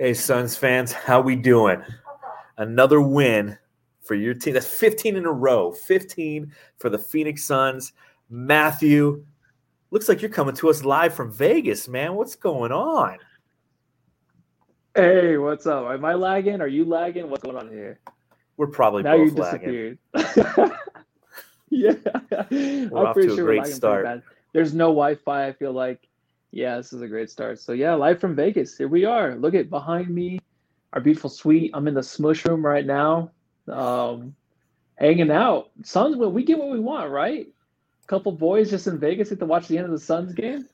Hey, Suns fans, how we doing? Another win for your team. That's 15 in a row. 15 for the Phoenix Suns. Matthew, looks like you're coming to us live from Vegas, man. What's going on? Hey, what's up? Am I lagging? Are you lagging? What's going on here? We're probably now both you lagging. disappeared. yeah, We're off to a great start. There's no Wi-Fi. I feel like, yeah, this is a great start. So yeah, live from Vegas. Here we are. Look at behind me, our beautiful suite. I'm in the smush room right now, um, hanging out. Suns, we get what we want, right? A Couple boys just in Vegas get to watch the end of the Suns game.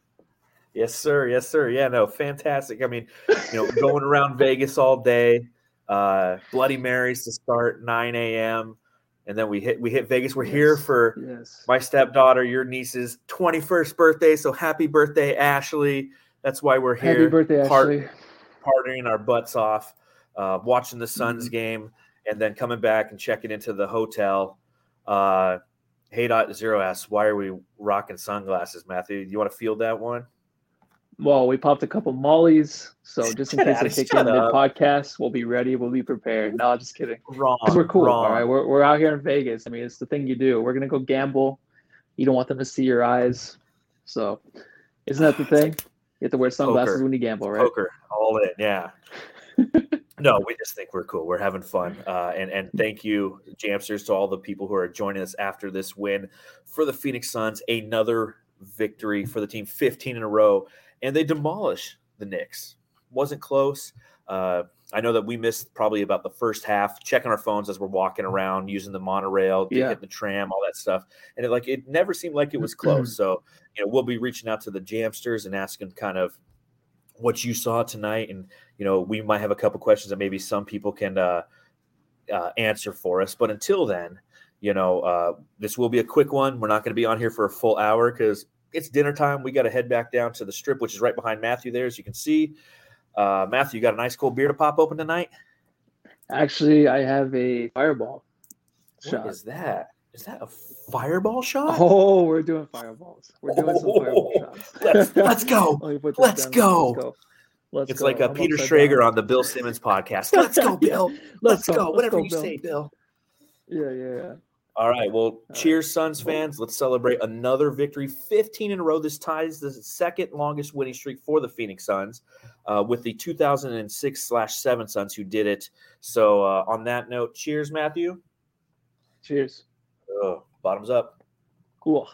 Yes, sir. Yes, sir. Yeah, no, fantastic. I mean, you know, going around Vegas all day, uh, Bloody Marys to start 9 a.m. And then we hit we hit Vegas. We're here for yes. my stepdaughter, your niece's 21st birthday. So happy birthday, Ashley. That's why we're here. Happy birthday, part- Ashley. partying our butts off, uh, watching the Mm-hmm. Suns game, and then coming back and checking into the hotel. Uh, hey dot zero asks, why are we rocking sunglasses, Matthew? You want to field that one? Well, we popped a couple mollies, so just in case I kick in up. podcast, we'll be ready. We'll be prepared. No, just kidding. Wrong. We're cool. Wrong. All right, we're we're out here in Vegas. I mean, it's the thing you do. We're gonna go gamble. You don't want them to see your eyes, so isn't that the thing? You have to wear sunglasses Poker. when you gamble, right? Poker, all in, yeah. no, we just think we're cool. We're having fun, uh, and and thank you, Jamsters, to all the people who are joining us after this win for the Phoenix Suns. Another victory for the team, 15 in a row, and they demolish the Knicks. Wasn't close. Uh, I know that we missed probably about the first half, checking our phones as we're walking around, using the monorail, Yeah. the tram, all that stuff, and it like it never seemed like it was close. so you know, we'll be reaching out to the Jamsters and asking kind of what you saw tonight, and you know, we might have a couple questions that maybe some people can uh, uh, answer for us. But until then, you know, uh, this will be a quick one. We're not going to be on here for a full hour because it's dinner time. We got to head back down to the strip, which is right behind Matthew there, as you can see. Uh, Matthew, you got a nice cold beer to pop open tonight. Actually, I have a fireball What shot. is that? Is that a fireball shot? Oh, we're doing fireballs. We're doing some fireball shots. Let's- let's go. Let me put this Let's go. Let's go. Let's it's go. like a I'm Peter Schrager down. on the Bill Simmons podcast. Let's go, Bill. Let's, go. Whatever you Bill. say, Bill. Yeah, yeah, yeah. All right. Well, right. cheers, Suns fans. Let's celebrate another victory. 15 in a row. This ties the second longest winning streak for the Phoenix Suns uh, with the 2006 slash 7 Suns who did it. So, uh, on that note, cheers, Matthew. Cheers. Oh, bottoms up. Cool.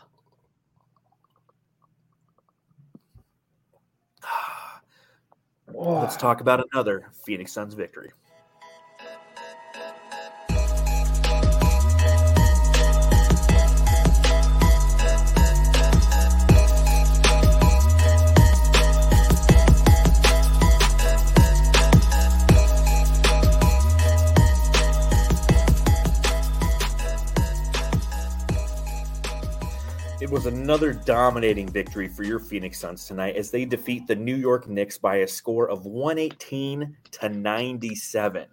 Let's talk about another Phoenix Suns victory. Was another dominating victory for your Phoenix Suns tonight as they defeat the New York Knicks by a score of 118 to 97.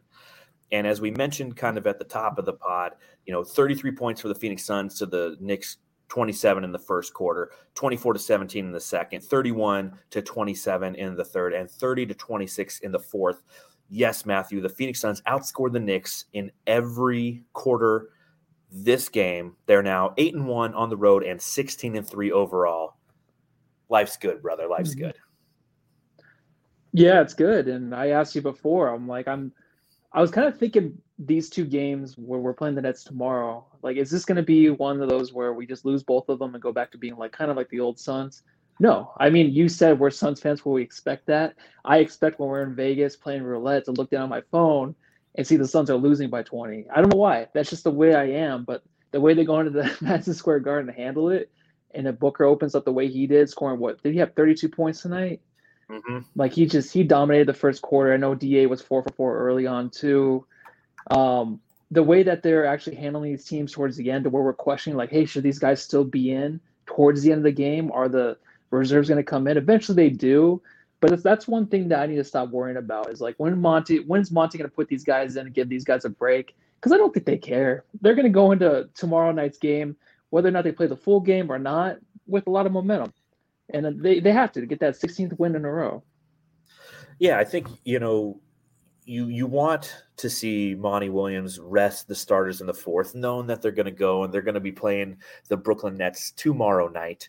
And as we mentioned kind of at the top of the pod, you know, 33 points for the Phoenix Suns to the Knicks 27 in the first quarter, 24 to 17 in the second, 31 to 27 in the third, and 30 to 26 in the fourth. Yes, Matthew, the Phoenix Suns outscored the Knicks in every quarter this game. They're now 8 and 1 on the road and 16 and 3 overall. Life's good, brother. Life's Mhm. good. Yeah, it's good. And I asked you before, I'm like, I'm I was kind of thinking these two games where we're playing the Nets tomorrow. Like, is this gonna be one of those where we just lose both of them and go back to being like kind of like the old Suns? No. I mean, you said we're Suns fans where we expect that. I expect when we're in Vegas playing roulette to look down at my phone and see the Suns are losing by 20. I don't know why. That's just the way I am, but the way they go into the Madison Square Garden to handle it, and if Booker opens up the way he did, scoring what? Did he have 32 points tonight? hmm Like he just he dominated the first quarter. I know Da was four for four early on too. Um, the way that they're actually handling these teams towards the end, to where we're questioning like, hey, should these guys still be in towards the end of the game? Are the reserves going to come in? Eventually, they do. But if that's one thing that I need to stop worrying about is like when Monty, when's Monty going to put these guys in and give these guys a break? Because I don't think they care. They're going to go into tomorrow night's game, whether or not they play the full game or not, with a lot of momentum, and they they have to, to get that 16th win in a row. Yeah, I think, you know, you you want to see Monty Williams rest the starters in the fourth, knowing that they're going to go and they're going to be playing the Brooklyn Nets tomorrow night.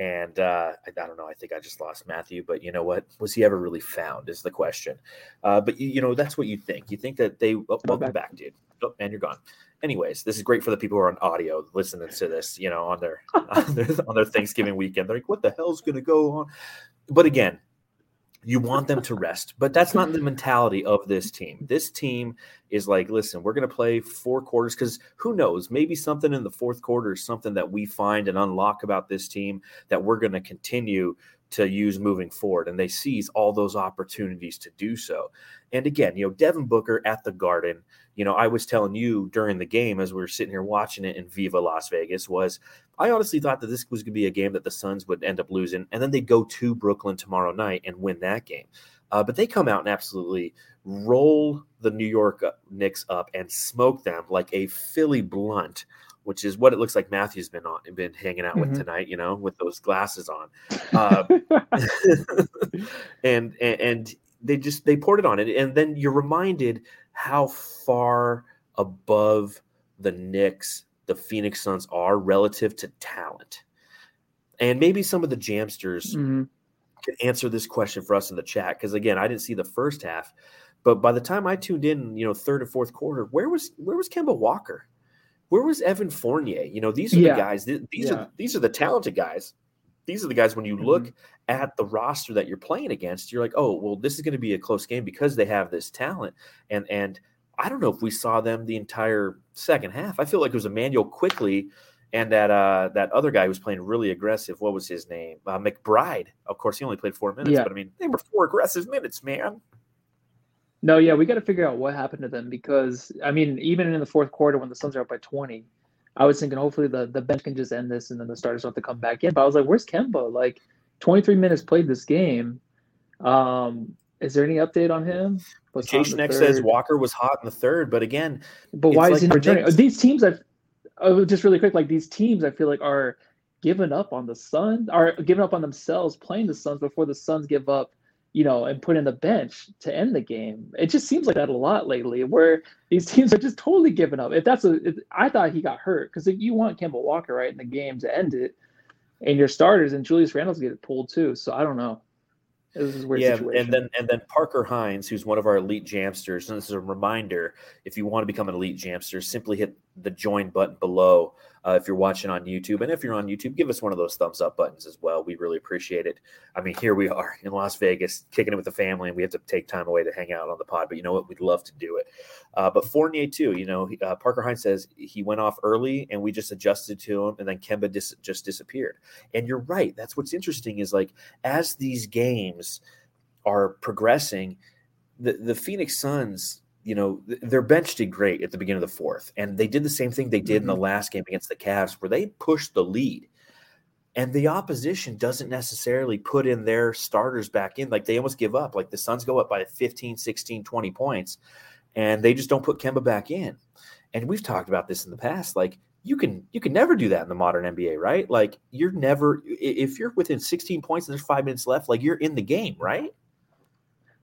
And uh, I, I, don't know. I think I just lost Matthew, but you know what? Was he ever really found? Is the question. Uh, but you, you, know, that's what you think. You think that they. Oh, welcome back, dude. Oh, and you're gone. Anyways, this is great for the people who are on audio listening to this. You know, on their on their, on their Thanksgiving weekend, they're like, "What the hell's going to go on?" But again, you want them to rest, but that's not the mentality of this team. This team is like, listen, we're going to play four quarters because who knows? Maybe something in the fourth quarter is something that we find and unlock about this team that we're going to continue to use moving forward. And they seize all those opportunities to do so. And again, you know, Devin Booker at the Garden, you know, I was telling you during the game as we were sitting here watching it in Viva Las Vegas was I honestly thought that this was going to be a game that the Suns would end up losing, and then they go to Brooklyn tomorrow night and win that game. Uh, but they come out and absolutely roll the New York uh, Knicks up and smoke them like a Philly blunt, which is what it looks like Matthew's been on been hanging out mm-hmm. with tonight. You know, with those glasses on, uh, and, and and they just they poured it on it, and then you're reminded how far above the Knicks the Phoenix Suns are relative to talent. And maybe some of the Jamsters mm-hmm. can answer this question for us in the chat. Because again, I didn't see the first half, but by the time I tuned in, you know, third and fourth quarter, where was where was Kemba Walker? Where was Evan Fournier? You know, these are yeah. the guys. These yeah. are these are the talented guys. These are the guys when you look mm-hmm. at the roster that you're playing against, you're like, oh, well, this is going to be a close game because they have this talent. And and I don't know if we saw them the entire second half. I feel like it was Immanuel Quickley and that uh, that other guy who was playing really aggressive. What was his name? Uh, McBride. Of course, he only played four minutes, yeah. but I mean, they were four aggressive minutes, man. No, yeah, we got to figure out what happened to them because I mean, even in the fourth quarter when the Suns are up by twenty, I was thinking hopefully the the bench can just end this and then the starters don't have to come back in. But I was like, where's Kemba? Like, twenty three minutes played this game. Um, is there any update on him? X says Walker was hot in the third, but again, but why is he returning? These teams, I've oh, just really quick, like these teams, I feel like are giving up on the Suns, are giving up on themselves playing the Suns before the Suns give up, you know, and put in the bench to end the game. It just seems like that a lot lately, where these teams are just totally giving up. If that's a, if, I thought he got hurt because if you want Kemba Walker right in the game to end it, and your starters and Julius Randle's get pulled too. So I don't know yeah, situation. and then and then Parker Hines, who's one of our elite jamsters, and this is a reminder: if you want to become an elite jamster, simply hit the join button below uh, if you're watching on YouTube. And if you're on YouTube, give us one of those thumbs up buttons as well. We really appreciate it. I mean, here we are in Las Vegas, kicking it with the family, and we have to take time away to hang out on the pod. But you know what? We'd love to do it. Uh, but Fournier, too, you know, uh, Parker Hines says he went off early and we just adjusted to him, and then Kemba dis- just disappeared. And you're right. That's what's interesting is like as these games are progressing, the, the Phoenix Suns you know, their bench did great at the beginning of the fourth. And they did the same thing they did mm-hmm. in the mm-hmm. last game against the Cavs, where they pushed the lead. And the opposition doesn't necessarily put in their starters back in. Like they almost give up. Like the Suns go up by 15, 16, 20 points, and they just don't put Kemba back in. And we've talked about this in the past. Like you can you can never do that in the modern NBA, right? Like you're never if you're within 16 points and there's five minutes left, like you're in the game, right?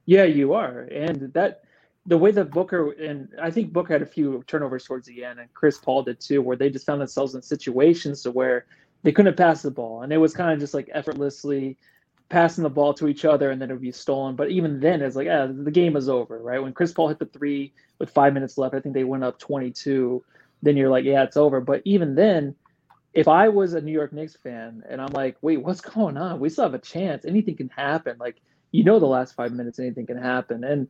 Yeah, you are. And that the way that Booker and I think Booker had a few turnovers towards the end, and Chris Paul did too, where they just found themselves in situations to where they couldn't pass the ball, and it was kind of just like effortlessly passing the ball to each other, and then it would be stolen. But even then, it's like, yeah, the game is over, right? When Chris Paul hit the three with five minutes left, I think they went up 22. Then you're like, yeah, it's over. But even then, if I was a New York Knicks fan and I'm like, wait, what's going on? We still have a chance. Anything can happen. Like, you know, the last five minutes, anything can happen. And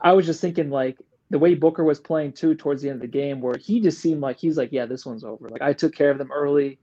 I was just thinking like the way Booker was playing too towards the end of the game, where he just seemed like he's like, yeah, this one's over. Like I took care of them early.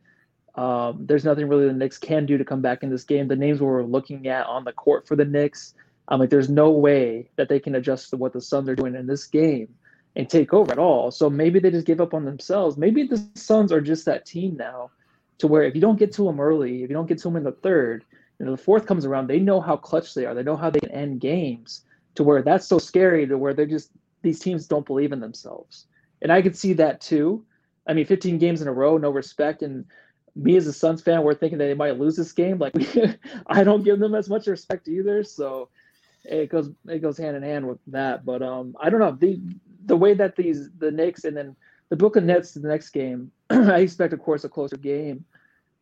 Um, there's nothing really the Knicks can do to come back in this game. The names we are looking at on the court for the Knicks, I'm like, there's no way that they can adjust to what the Suns are doing in this game and take over at all. So maybe they just give up on themselves. Maybe the Suns are just that team now, to where if you don't get to them early, if you don't get to them in the third, you know, the fourth comes around, they know how clutch they are. They know how they can end games to where that's so scary to where they're just these teams don't believe in themselves. And I could see that too. I mean, 15 games in a row, no respect. And me as a Suns fan, we're thinking that they might lose this game. Like, I don't give them as much respect either. So it goes it goes hand in hand with that. But um, I don't know the the way that these the Knicks and then the Brooklyn Nets to the next game. I expect, of course, a closer game.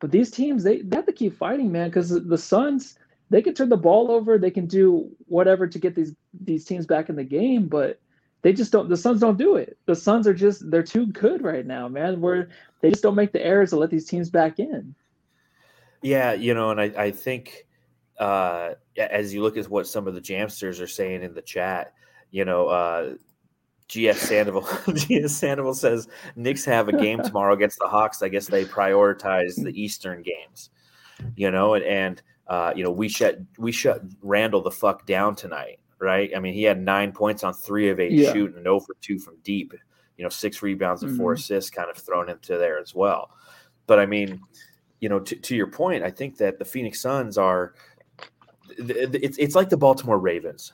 But these teams they, they have to keep fighting, man, because the Suns they can turn the ball over, they can do whatever to get these these teams back in the game, but they just don't the Suns don't do it. The Suns are just they're too good right now, man. Where they just don't make the errors to let these teams back in. Yeah, you know, and I, I think uh, as you look at what some of the Jamsters are saying in the chat, you know, uh, GS Sandoval, GS Sandoval says Knicks have a game tomorrow against the Hawks. I guess they prioritize the Eastern games, you know, and, and uh, you know we shut we shut Randle the fuck down tonight, right? I mean, he had nine points on three of eight yeah. shooting and over two from deep. You know, six rebounds and 4 mm-hmm. assists, kind of thrown into there as well. But I mean, you know, to, to your point, I think that the Phoenix Suns are it's it's like the Baltimore Ravens,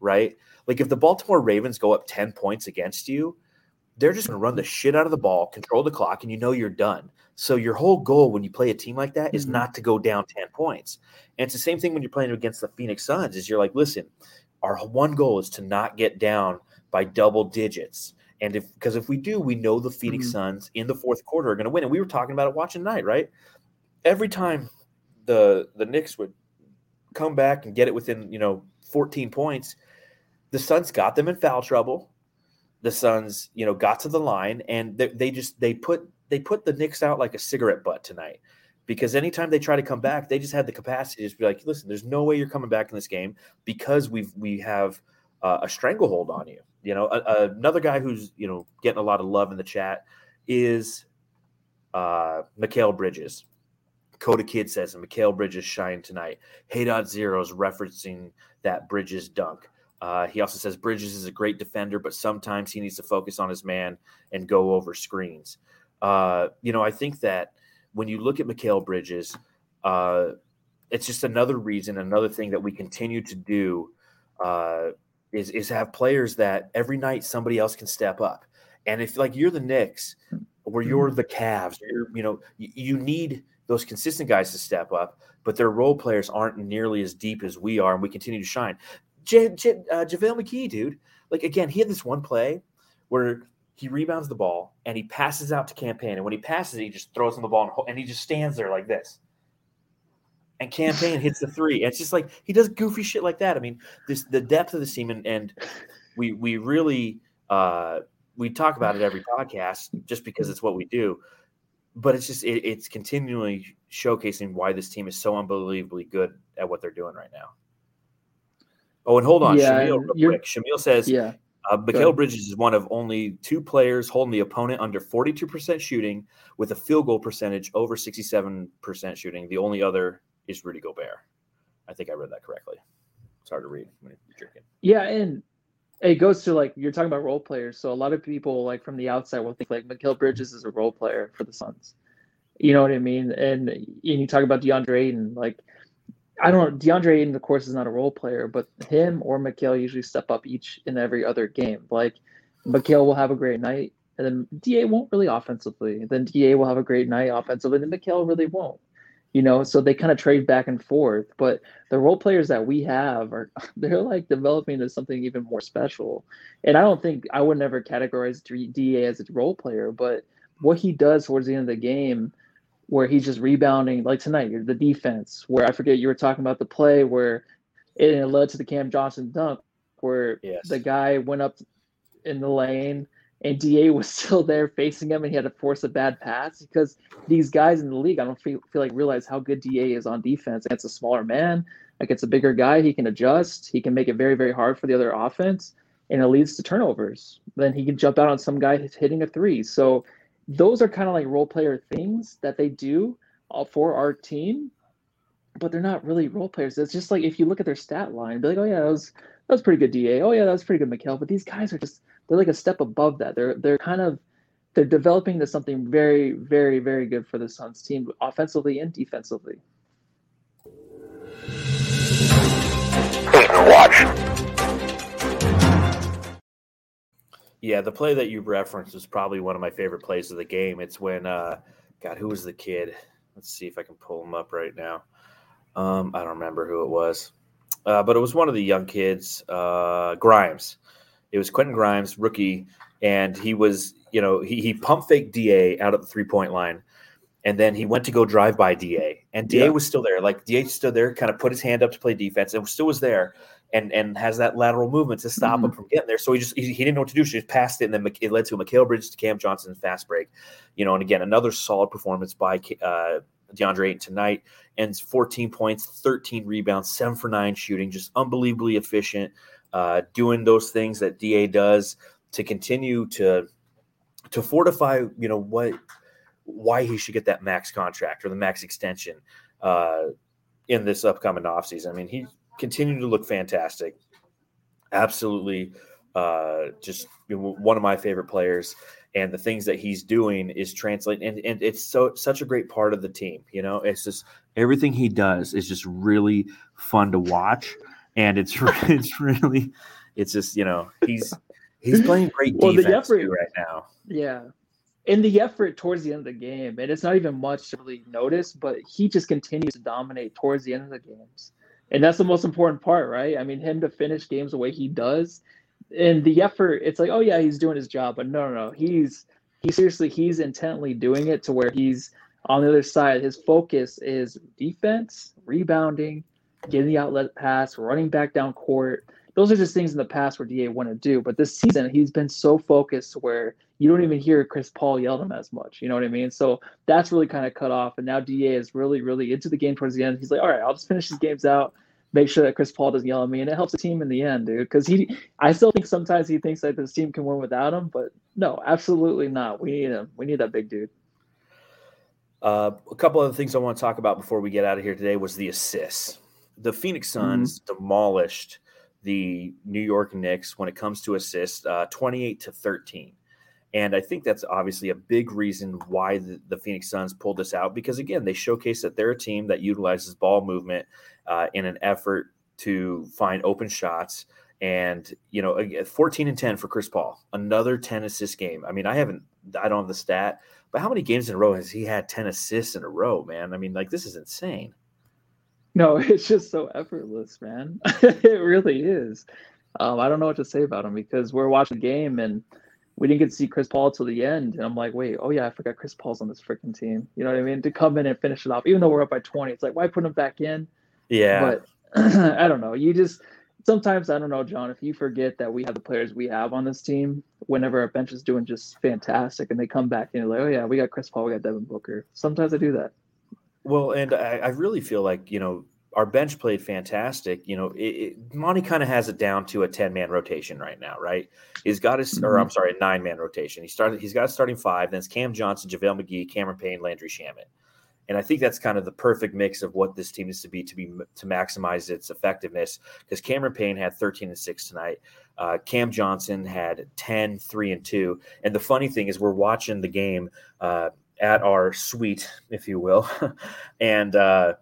right? Like if the Baltimore Ravens go up 10 points against you, they're just going to run the shit out of the ball, control the clock, and you know you're done. So your whole goal when you play a team like that is mm-hmm. not to go down 10 points. And it's the same thing when you're playing against the Phoenix Suns is you're like, listen, our one goal is to not get down by double digits. And if because if we do, we know the Phoenix mm-hmm. Suns in the fourth quarter are going to win. And we were talking about it watching tonight, right? Every time the the Knicks would come back and get it within, you know, 14 points, the Suns got them in foul trouble. The Suns, you know, got to the line and they, they just they put they put the Knicks out like a cigarette butt tonight because anytime they try to come back, they just had the capacity to just be like, listen, there's no way you're coming back in this game because we've we have uh, a stranglehold on you. You know, a, a, another guy who's you know getting a lot of love in the chat is uh, Mikal Bridges. Coda Kid says, and Mikal Bridges shine tonight. Hey dot zeros referencing that Bridges dunk. Uh, he also says Bridges is a great defender, but sometimes he needs to focus on his man and go over screens. Uh, you know, I think that when you look at Mikal Bridges, uh, it's just another reason, another thing that we continue to do uh, is is have players that every night somebody else can step up. And if like you're the Knicks, or you're the Cavs, you're you know you, you need those consistent guys to step up, but their role players aren't nearly as deep as we are, and we continue to shine. J- J- uh, JaVale McGee, dude, like again, he had this one play where he rebounds the ball and he passes out to Cam Payne. And when he passes it, he just throws him the ball and, and he just stands there like this. And Cam Payne hits the three. it's just like he does goofy shit like that. I mean, this the depth of the team, and, and we we really uh, we talk about it every podcast just because it's what we do but it's just it, it's continually showcasing why this team is so unbelievably good at what they're doing right now. Oh, and hold on, yeah, Shamil, real quick. Shamil says, "Yeah, uh, Mikal Bridges is one of only two players holding the opponent under 42% shooting with a field goal percentage over 67% shooting. The only other is Rudy Gobert. I think I read that correctly. It's hard to read when you're drinking. Yeah, and it goes to like you're talking about role players. So a lot of people like from the outside will think like Mikal Bridges is a role player for the Suns. You know what I mean? And, and you talk about DeAndre Ayton, like I don't know. DeAndre Ayton, of course, is not a role player, but him or Mikal usually step up each and every other game. Like Mikal will have a great night, and then Da won't really offensively. Then Da will have a great night offensively, and then Mikal really won't you know so they kind of trade back and forth but the role players that we have are they're like developing into something even more special and i don't think i would never categorize da as a role player but what he does towards the end of the game where he's just rebounding like tonight you're the defense where i forget you were talking about the play where it led to the cam johnson dunk where yes. the guy went up in the lane and Da was still there facing him, and he had to force a bad pass because these guys in the league, I don't feel, feel like realize how good Da is on defense against a smaller man, against a bigger guy. He can adjust. He can make it very, very hard for the other offense, and it leads to turnovers. Then he can jump out on some guy hitting a three. So those are kind of like role player things that they do uh, for our team, but they're not really role players. It's just like if you look at their stat line, be like, oh yeah, that was that was pretty good Da. Oh yeah, that was pretty good Mikal. But these guys are just they're like a step above that. They're they're kind of they're developing to something very, very, very good for the Suns team, offensively and defensively. Watch. Yeah, the play that you referenced is probably one of my favorite plays of the game. It's when, uh, God, who was the kid? Let's see if I can pull him up right now. Um, I don't remember who it was. uh, but it was one of the young kids, uh, Grimes. It was Quentin Grimes, rookie, and he was, you know, he, he pump fake Da out at the three point line, and then he went to go drive by Da, and Da yeah. was still there. Like Da stood there, kind of put his hand up to play defense, and still was there, and and has that lateral movement to stop mm-hmm. him from getting there. So he just he, he, didn't know what to do. So he just passed it, and then it led to a Mikal Bridges to Cam Johnson fast break. You know, and again another solid performance by uh, DeAndre Ayton tonight, Ends 14 points, 13 rebounds, seven for nine shooting, just unbelievably efficient, uh, doing those things that Da does to continue to to fortify. You know what why he should get that max contract or the max extension uh, in this upcoming offseason. I mean, he continued to look fantastic. Absolutely, uh, just one of my favorite players. And the things that he's doing is translating, and, and it's so such a great part of the team. You know, it's just everything he does is just really fun to watch, and it's it's really, it's just you know he's he's playing great well, defense effort, right now. Yeah, in the effort towards the end of the game, and it's not even much to really notice, but he just continues to dominate towards the end of the games. And that's the most important part, right? I mean, him to finish games the way he does, and the effort, it's like, oh yeah, he's doing his job, but no, no, no, he's he seriously he's intently doing it to where he's on the other side. His focus is defense, rebounding, getting the outlet pass, running back down court, those are just things in the past where Da wouldn't do. But this season, he's been so focused where you don't even hear Chris Paul yell at him as much. You know what I mean? So that's really kind of cut off. And now Da is really, really into the game towards the end. He's like, all right, I'll just finish these games out, make sure that Chris Paul doesn't yell at me, and it helps the team in the end, dude. Because he, I still think sometimes he thinks that this team can win without him, but no, absolutely not. We need him. We need that big dude. Uh, a couple of other things I want to talk about before we get out of here today was the assists. The Phoenix Suns mm-hmm. demolished the New York Knicks when it comes to assists, uh, 28 to 13. And I think that's obviously a big reason why the, the, Phoenix Suns pulled this out because, again, they showcase that they're a team that utilizes ball movement uh, in an effort to find open shots. And, you know, 14 and 10 for Chris Paul, another 10 assist game. I mean, I haven't, I don't have the stat, but how many games in a row has he had 10 assists in a row, man? I mean, like, this is insane. No, it's just so effortless, man. it really is. Um, I don't know what to say about him because we're watching the game and we didn't get to see Chris Paul till the end. And I'm like, wait, oh yeah, I forgot Chris Paul's on this freaking team. You know what I mean? To come in and finish it off, even though we're up by 20, it's like, why put him back in? Yeah. But I don't know. You just sometimes I don't know, John, if you forget that we have the players we have on this team, whenever our bench is doing just fantastic and they come back and you're like, oh yeah, we got Chris Paul, we got Devin Booker. Sometimes I do that. Well, and I, I, really feel like you know our bench played fantastic. You know, it, it, Monty kind of has it down to a ten man rotation right now, right? He's got his, mm-hmm. or I'm sorry, a nine man rotation. He started. He's got a starting five. Then it's Cam Johnson, JaVale McGee, Cameron Payne, Landry Shamet. And I think that's kind of the perfect mix of what this team needs to be to be to maximize its effectiveness. Because Cameron Payne had 13 and six tonight. Uh, Cam Johnson had 10, 3 and two. And the funny thing is, we're watching the game. Uh, at our suite, if you will. and uh,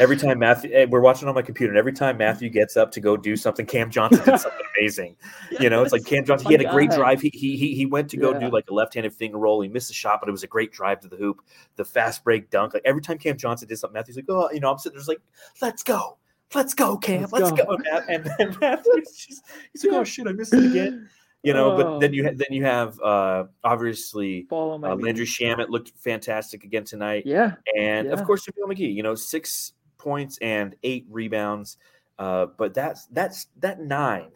every time Matthew, eh, we're watching on my computer, and every time Matthew gets up to go do something, Cam Johnson did something amazing. You know, it's like Cam Johnson. He had a great drive. He he he went to go yeah. do like a left-handed finger roll. He missed a shot, but it was a great drive to the hoop. The fast break dunk. Like every time Cam Johnson did something, Matthew's like, oh, you know, I'm sitting there's like, let's go, let's go, Cam, let's, let's go. go. And, and Matthew's just, he's like, oh shit, I missed it again you know. Oh. But then you ha- then you have uh, obviously uh, Landry Shamet looked fantastic again tonight. Yeah, and yeah. of course JaVale McGee. You know, six points and eight rebounds. Uh, but that's that's that nine,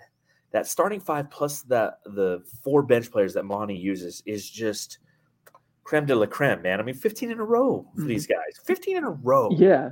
that starting five plus that the four bench players that Monty uses is just creme de la creme, man. I mean, 15 in a row for mm-hmm. these guys. 15 in a row. Yeah.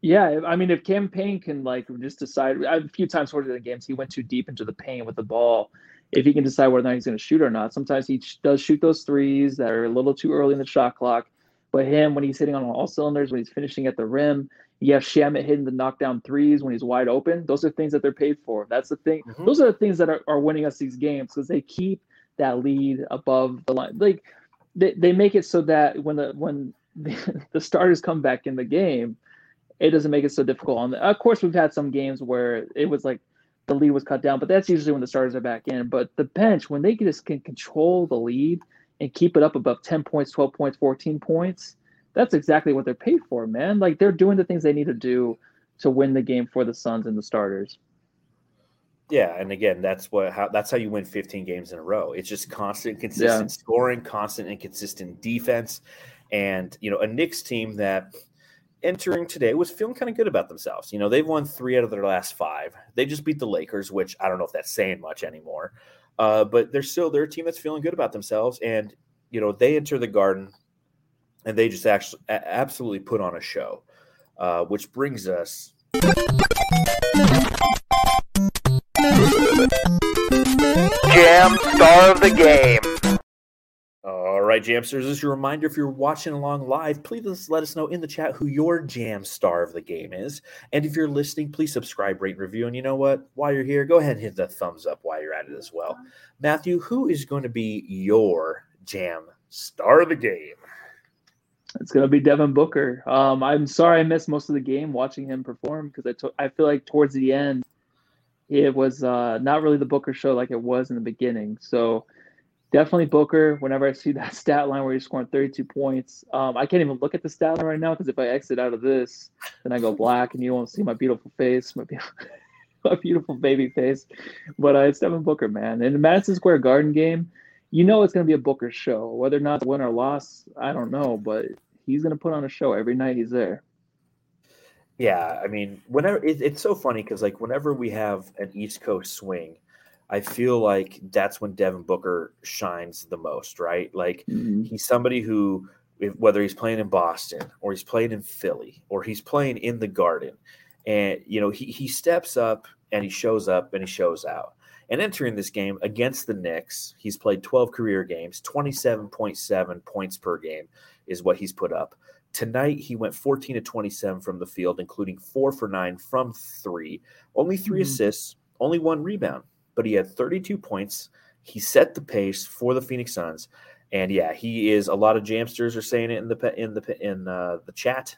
Yeah, I mean, if Cam Payne can like just decide, a few times towards the games he went too deep into the paint with the ball, if he can decide whether or not he's going to shoot or not. Sometimes he does shoot those threes that are a little too early in the shot clock. But him, when he's hitting on all cylinders, when he's finishing at the rim, have Shamet hitting the knockdown threes when he's wide open. Those are things that they're paid for. That's the thing. Mm-hmm. Those are the things that are, are winning us these games because they keep that lead above the line. Like they, they make it so that when the when the, the starters come back in the game, it doesn't make it so difficult. On the, of course, we've had some games where it was like the lead was cut down, but that's usually when the starters are back in. But the bench, when they just can control the lead and keep it up above 10 points, 12 points, 14 points, that's exactly what they're paid for, man. Like they're doing the things they need to do to win the game for the Suns and the starters. Yeah, and again, that's what how that's how you win 15 games in a row. It's just constant, consistent yeah. scoring, constant and consistent defense, and you know a Knicks team that entering today was feeling kind of good about themselves. You know, they've won three out of their last five. They just beat the Lakers, which I don't know if that's saying much anymore, uh, but they're still they're a team that's feeling good about themselves, and you know they enter the Garden, and they just actually absolutely put on a show, uh, which brings us. Jam Star of the Game. All right, Jamsters, this is a reminder, if you're watching along live, please let us know in the chat who your Jam Star of the Game is. And if you're listening, please subscribe, rate, and review. And you know what? While you're here, go ahead and hit the thumbs up while you're at it as well. Matthew, who is going to be your Jam Star of the Game? It's gonna be Devin Booker. Um, I'm sorry I missed most of the game watching him perform because I, feel like towards the end it was uh, not really the Booker show like it was in the beginning. So definitely Booker. Whenever I see that stat line where he's scoring 32 points, um, I can't even look at the stat line right now because if I exit out of this, then I go black and you won't see my beautiful face, my beautiful, my beautiful baby face. But uh, it's Devin Booker, man. In the Madison Square Garden game, you know it's going to be a Booker show. Whether or not win or loss, I don't know, but he's going to put on a show every night he's there. Yeah, I mean, whenever it, it's so funny because like whenever we have an East Coast swing, I feel like that's when Devin Booker shines the most, right? Like mm-hmm. he's somebody who, if, whether he's playing in Boston or he's playing in Philly or he's playing in the Garden, and you know he he steps up and he shows up and he shows out. And entering this game against the Knicks, he's played 12 career games, 27.7 points per game is what he's put up. Tonight, he went 14 to 27 from the field, including four for nine from three, only 3 mm-hmm. assists, only one rebound, but he had 32 points. He set the pace for the Phoenix Suns. And yeah, he is. A lot of jamsters are saying it in the in the in uh, the chat.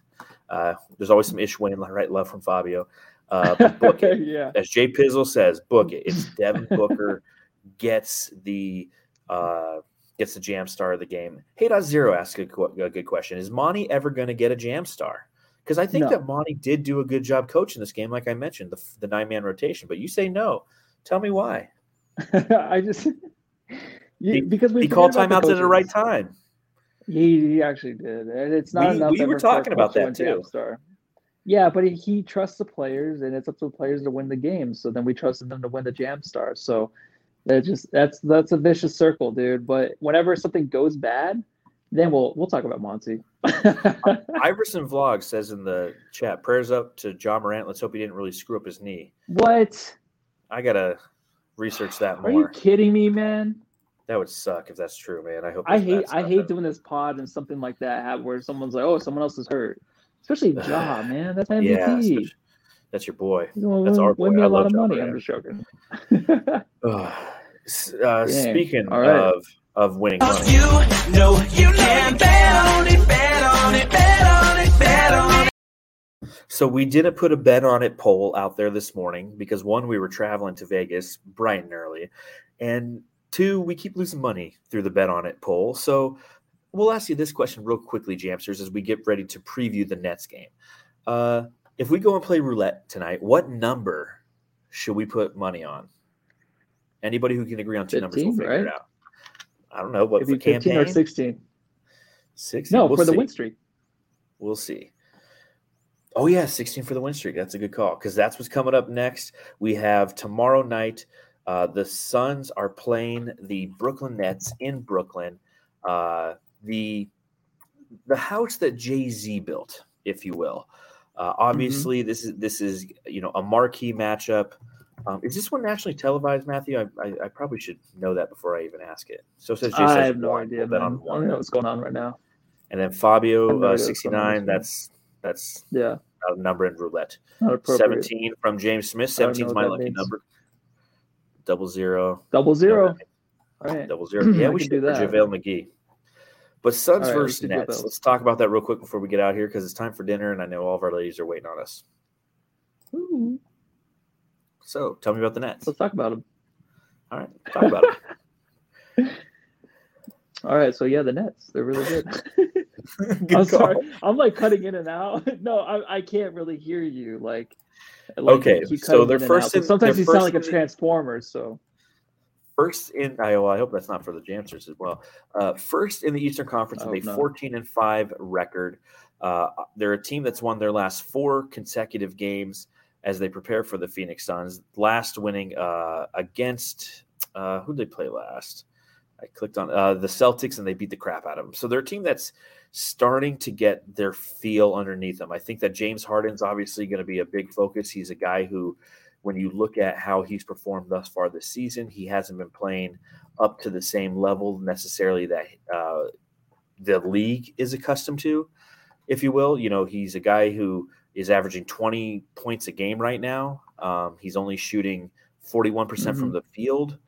Uh, there's always some Ish Wayne right love from Fabio. Uh, book it. yeah. As Jay Pizzle says, book it. It's Devin Booker gets the uh, gets the jam star of the game. Hey, dot zero asks a, a good question: Is Monty ever going to get a jam star? Because I think no. that Monty did do a good job coaching this game, like I mentioned, the, the nine man rotation. But you say no. Tell me why. I just he, because we he called timeouts at the right time. He, he actually did, and it's not we, enough. We were talking about that too. Star. Yeah, but he, he, trusts the players, and it's up to the players to win the game. So then we trusted them to win the jam star. So that just that's that's a vicious circle, dude. But whenever something goes bad, then we'll we'll talk about Monty. Iverson Vlog says in the chat, prayers up to Ja Morant. Let's hope he didn't really screw up his knee. What? I gotta research that more. Are you kidding me, man? That would suck if that's true, man. I hope. I hate I hate doing this pod and something like that where someone's like, "Oh, someone else is hurt," especially Ja, man. That's MVP. Yeah, that's your boy. That's our boy. Win me a lot of money. I'm just joking. uh, speaking right. of of winning money. You know you can bet on it, bet on it, bet on it, bet on it. So we didn't put a bet on it poll out there this morning because one, we were traveling to Vegas bright and early, and two, we keep losing money through the bet on it poll. So we'll ask you this question real quickly, Jamsters, as we get ready to preview the Nets game. Uh, if we go and play roulette tonight, what number should we put money on? Anybody who can agree on two 15, numbers will figure right? it out. I don't know what for Cam Payne or sixteen. Sixteen. No, we'll for see. the win streak. We'll see. Oh yeah, sixteen for the win streak. That's a good call because that's what's coming up next. We have tomorrow night. Uh, the Suns are playing the Brooklyn Nets in Brooklyn. Uh, the the house that Jay Z built, if you will. Uh, obviously, mm-hmm. this is this is you know a marquee matchup. Um, is this one nationally televised, Matthew? I, I, I, probably should know that before I even ask it. So it says Jay I have no idea. Man. On I don't know what's going on right now. And then Fabio uh, sixty nine. That's that's yeah a number in roulette. Seventeen from James Smith. Seventeen is my lucky means. number. Double zero. Double zero. All right. Double zero. Yeah, we should do that. JaVale McGee. But Suns right, versus Nets. Let's talk about that real quick before we get out here because it's time for dinner, and I know all of our ladies are waiting on us. Ooh. So, tell me about the Nets. Let's talk about them. All right, talk about them. all right, so yeah, the Nets, they're really good. Good I'm sorry. I'm like cutting in and out. No, I, I can't really hear you. Like, like Okay, so they're first in- sometimes you sound like a transformer. So First in I, well, I hope that's not for the Jamsters as well. Uh, first in the Eastern Conference with a not. 14 and 5 record. Uh, they're a team that's won their last four consecutive games as they prepare for the Phoenix Suns. Last winning uh, against uh, who did they play last? I clicked on uh, the Celtics and they beat the crap out of them. So they're a team that's starting to get their feel underneath them. I think that James Harden's obviously going to be a big focus. He's a guy who, when you look at how he's performed thus far this season, he hasn't been playing up to the same level necessarily that uh, the league is accustomed to, if you will. You know, he's a guy who is averaging 20 points a game right now. Um, he's only shooting 41% from the field.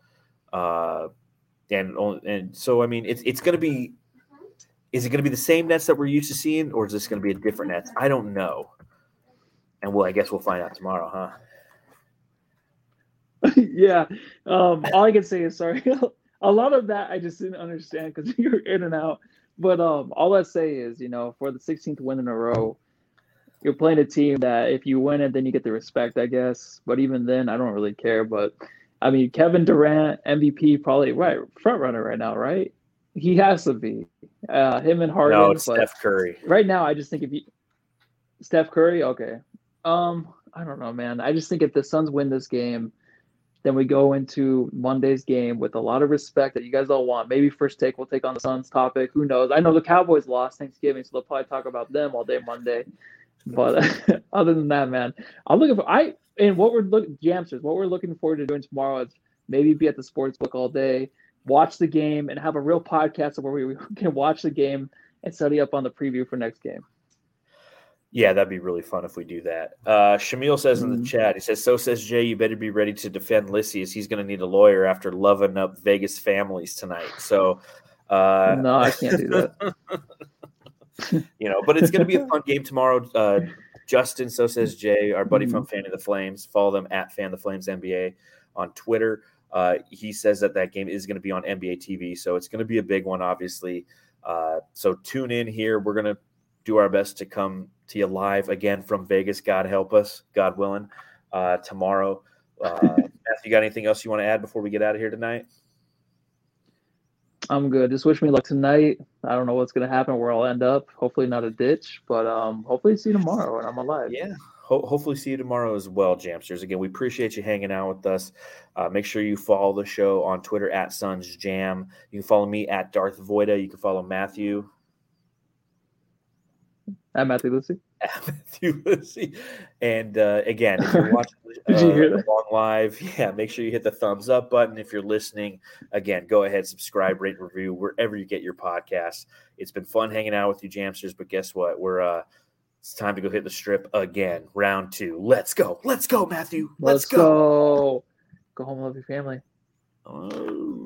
Uh, and, and so, I mean, it's, it's going to be, is it going to be the same nets that we're used to seeing, or is this going to be a different nets? I don't know. And well, I guess we'll find out tomorrow, huh? yeah. Um, all I can say is sorry. a lot of that I just didn't understand because you're in and out. But um, all I say is, you know, for the 16th win in a row, you're playing a team that if you win it, then you get the respect, I guess. But even then, I don't really care. But I mean, Kevin Durant, MVP, probably right front runner right now, right? He has to be. Uh, him and Harden. no, it's Steph Curry. right now, I just think if you Steph Curry, okay. Um, I don't know, man. I just think if the Suns win this game, then we go into Monday's game with a lot of respect that you guys all want. Maybe first take we'll take on the Suns topic. Who knows? I know the Cowboys lost Thanksgiving, so they'll probably talk about them all day Monday. But other than that, man, I'm looking for I and what we're looking Jamsters, what we're looking forward to doing tomorrow is maybe be at the sports book all day, watch the game, and have a real podcast where we can watch the game and study up on the preview for next game. Yeah, that'd be really fun if we do that. Uh, Shamil says in the Mhm. chat, he says, So says Jay, you better be ready to defend Lysias. He's going to need a lawyer after loving up Vegas families tonight. So, uh, no, I can't do that. you know, but it's going to be a fun game tomorrow. Uh, Justin, so says Jay, our buddy Mhm. from Fan of the Flames. Follow them at Fan the Flames NBA on Twitter. Uh, he says that that game is going to be on NBA TV, so it's going to be a big one, obviously. Uh, so tune in here. We're going to do our best to come to you live again from Vegas. God help us, God willing, uh, tomorrow. Uh, Matthew, you got anything else you want to add before we get out of here tonight? I'm good. Just wish me luck tonight. I don't know what's gonna happen, where I'll end up. Hopefully not a ditch, but um, hopefully see you tomorrow and I'm alive. Yeah. Ho- hopefully, see you tomorrow as well, Jamsters. Again, we appreciate you hanging out with us. Uh, make sure you follow the show on Twitter at Suns Jam. You can follow me at Darth Voida. You can follow Matthew I'm Matthew Lucy. at Matthew Lizzie. And uh, again, if you're watching Did you hear uh, that? along live, yeah, make sure you hit the thumbs up button. If you're listening, again, go ahead, subscribe, rate, review wherever you get your podcasts. It's been fun hanging out with you, Jamsters. But guess what? We're uh, it's time to go hit the strip again. Round two. Let's go. Let's go, Matthew. Let's, Let's go. Go home, love your family. Oh.